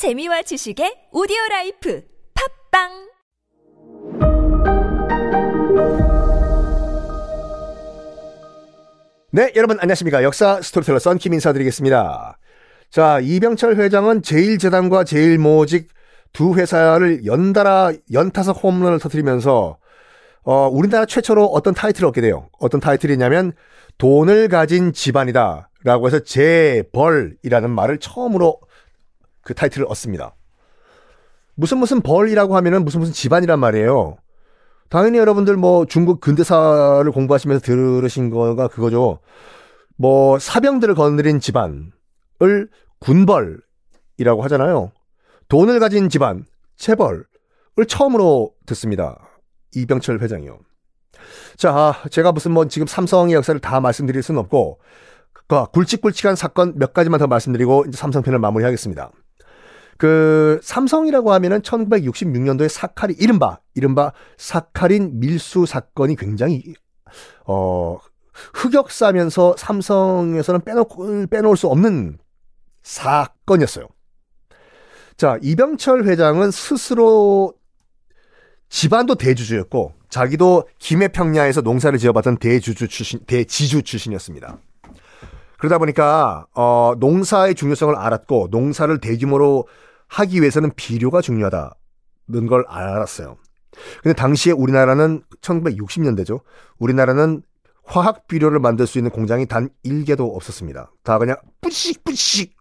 재미와 지식의 오디오 life 팟빵 네, 여러분 안녕하십니까. 역사 스토리텔러 썬킴 인사드리겠습니다. 자, 이병철 회장은 제일재단과 제일모직 두 회사를 연달아 연타석 홈런을 터뜨리면서 어, 우리나라 최초로 어떤 타이틀을 얻게 돼요. 어떤 타이틀이냐면 돈을 가진 집안이다. 라고 해서 재벌이라는 말을 처음으로 그 타이틀을 얻습니다. 무슨 무슨 벌이라고 하면은 무슨 무슨 집안이란 말이에요. 당연히 여러분들 뭐 중국 근대사를 공부하시면서 들으신 거가 그거죠. 뭐 사병들을 거느린 집안을 군벌이라고 하잖아요. 돈을 가진 집안, 체벌을 처음으로 듣습니다. 이병철 회장이요. 자, 제가 무슨 뭐 지금 삼성의 역사를 다 말씀드릴 수는 없고, 그 굵직굵직한 사건 몇 가지만 더 말씀드리고 이제 삼성편을 마무리하겠습니다. 그 삼성이라고 하면은 1966년도에 사카린 이른바 이른바 사카린 밀수 사건이 굉장히 어 흑역사면서 삼성에서는 빼놓고 빼놓을 수 없는 사건이었어요. 자, 이병철 회장은 스스로 집안도 대주주였고 자기도 김해평야에서 농사를 지어봤던 대주주 출신 대지주 출신이었습니다. 그러다 보니까 어, 농사의 중요성을 알았고 농사를 대규모로 하기 위해서는 비료가 중요하다는 걸 알았어요. 근데 당시에 우리나라는 1960년대죠. 우리나라는 화학 비료를 만들 수 있는 공장이 단 1개도 없었습니다. 다 그냥 뿌시뿌시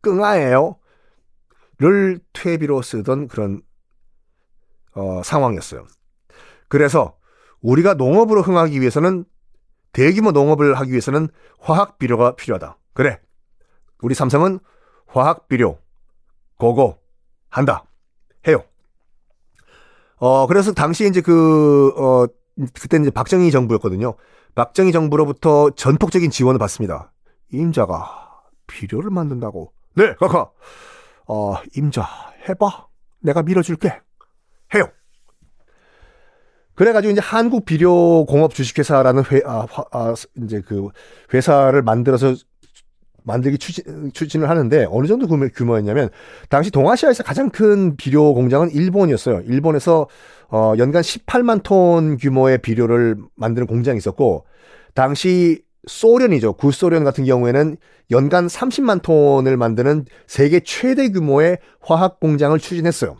끙아예요. 를 퇴비로 쓰던 그런 어, 상황이었어요. 그래서 우리가 농업으로 흥하기 위해서는 대규모 농업을 하기 위해서는 화학 비료가 필요하다. 그래. 우리 삼성은 화학 비료 고고 한다. 해요. 어 그래서 당시에 이제 그어 그때 이제 박정희 정부였거든요. 박정희 정부로부터 전폭적인 지원을 받습니다. 임자가 비료를 만든다고. 네, 카카. 어 임자 해봐. 내가 밀어줄게. 해요. 그래가지고 이제 한국 비료 공업 주식회사라는 회, 아, 아, 이제 그 회사를 만들어서 만들기 추진, 추진을 하는데 어느 정도 규모, 규모였냐면 당시 동아시아에서 가장 큰 비료 공장은 일본이었어요. 일본에서 어, 연간 18만 톤 규모의 비료를 만드는 공장이 있었고 당시 소련이죠. 구소련 같은 경우에는 연간 30만 톤을 만드는 세계 최대 규모의 화학 공장을 추진했어요.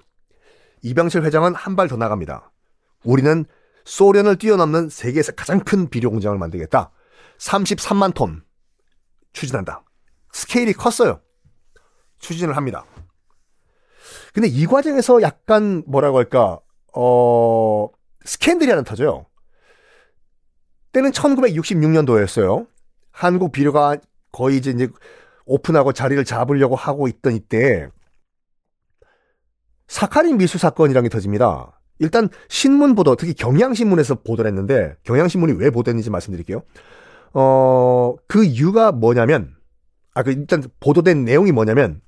이병철 회장은 한 발 더 나갑니다. 우리는 소련을 뛰어넘는 세계에서 가장 큰 비료 공장을 만들겠다. 33만 톤 추진한다. 스케일이 컸어요. 추진을 합니다. 근데 이 과정에서 약간 뭐라고 할까, 어, 스캔들이 하나 터져요. 때는 1966년도였어요. 한국 비료가 거의 이제, 이제 오픈하고 자리를 잡으려고 하고 있던 이때 사카린 미수 사건이라는 게 터집니다. 일단 신문 보도, 특히 경향신문에서 보도를 했는데 경향신문이 왜 보도했는지 말씀드릴게요. 어, 그 이유가 뭐냐면 아, 그 일단 보도된 내용이 뭐냐면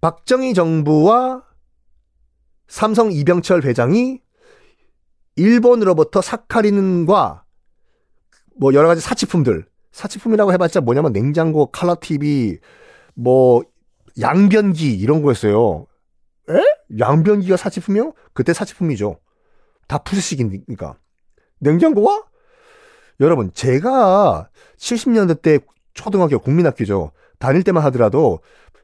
박정희 정부와 삼성 이병철 회장이 일본으로부터 사카린과 뭐 여러 가지 사치품들 사치품이라고 해봤자 뭐냐면 냉장고, 칼라 TV, 뭐 양변기 이런 거였어요. 에? 양변기가 사치품이요? 그때 사치품이죠. 다 푸시식이니까. 냉장고와? 여러분, 제가 70년대 때 초등학교, 국민학교죠. 다닐 때만 하더라도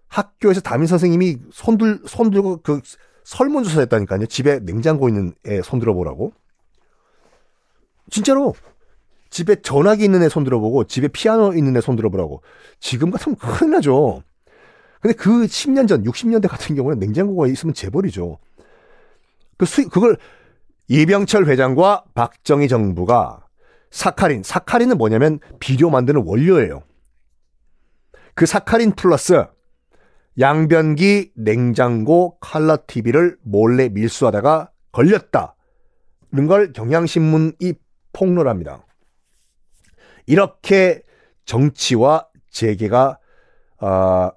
학교에서 담임 선생님이 손들, 손들고 그 설문조사 했다니까요. 집에 냉장고 있는 애 손들어 보라고. 진짜로. 집에 전화기 있는 애 손들어 보고, 집에 피아노 있는 애 손들어 보라고. 지금 같으면 큰일 나죠. 근데 그 10년 전, 60년대 같은 경우는 냉장고가 있으면 재벌이죠. 그 수, 그걸 이병철 회장과 박정희 정부가 사카린, 사카린은 뭐냐면 비료 만드는 원료예요. 그 사카린 플러스 양변기, 냉장고, 칼라 TV를 몰래 밀수하다가 걸렸다. 는 걸 경향신문이 폭로합니다. 이렇게 정치와 재계가 어,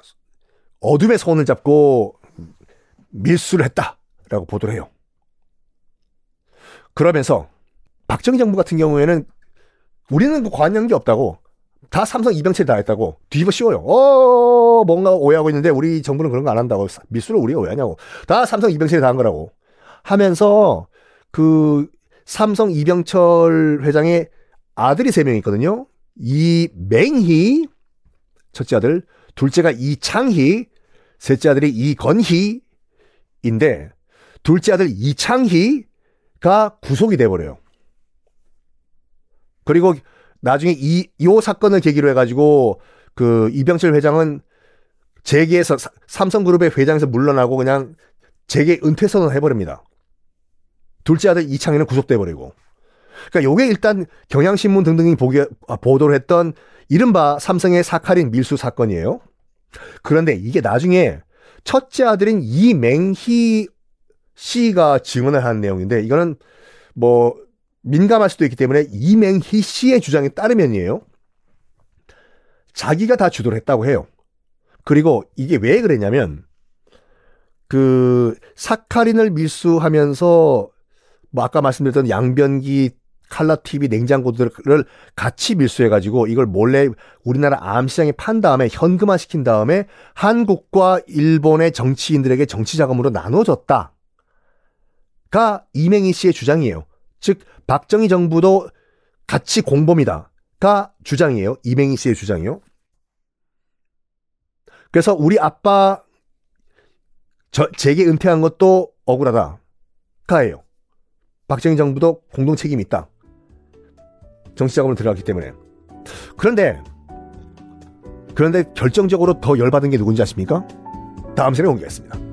어둠의 손을 잡고 밀수를 했다라고 보도를 해요. 그러면서 박정희 정부 같은 경우에는 우리는 그 관여한 게 없다고 다 삼성 이병철이 다 했다고 뒤집어 씌워요. 어, 뭔가 오해하고 있는데 우리 정부는 그런 거 안 한다고. 미수를 우리가 오해하냐고. 다 삼성 이병철이 다한 거라고. 하면서 그 삼성 이병철 회장의 아들이 세 명 있거든요. 이맹희 첫째 아들, 둘째가 이창희, 셋째 아들이 이건희인데 둘째 아들 이창희가 구속이 돼 버려요. 그리고 나중에 이, 요 사건을 계기로 해가지고 그 이병철 회장은 재계에서 삼성그룹의 회장에서 물러나고 그냥 재계 은퇴 선언을 해버립니다. 둘째 아들 이창희는 구속돼 버리고. 그러니까 요게 일단 경향신문 등등이 보기, 아, 보도를 했던 이른바 삼성의 사카린 밀수 사건이에요. 그런데 이게 나중에 첫째 아들인 이맹희 씨가 증언을 한 내용인데 이거는 뭐 민감할 수도 있기 때문에 이맹희 씨의 주장에 따르면이에요. 자기가 다 주도를 했다고 해요. 그리고 이게 왜 그랬냐면 그 사카린을 밀수하면서 뭐 아까 말씀드렸던 양변기 칼라 TV 냉장고들을 같이 밀수해 가지고 이걸 몰래 우리나라 암시장에 판 다음에 현금화 시킨 다음에 한국과 일본의 정치인들에게 정치 자금으로 나눠줬다가 이맹희 씨의 주장이에요. 즉 박정희 정부도 같이 공범이다가 주장이에요. 이맹희 씨의 주장이요. 그래서 우리 아빠 저, 재계 은퇴한 것도 억울하다 가예요. 박정희 정부도 공동 책임이 있다. 정치자금으로 들어갔기 때문에. 그런데 그런데 결정적으로 더 열받은 게 누군지 아십니까? 다음 시간에 공개하겠습니다.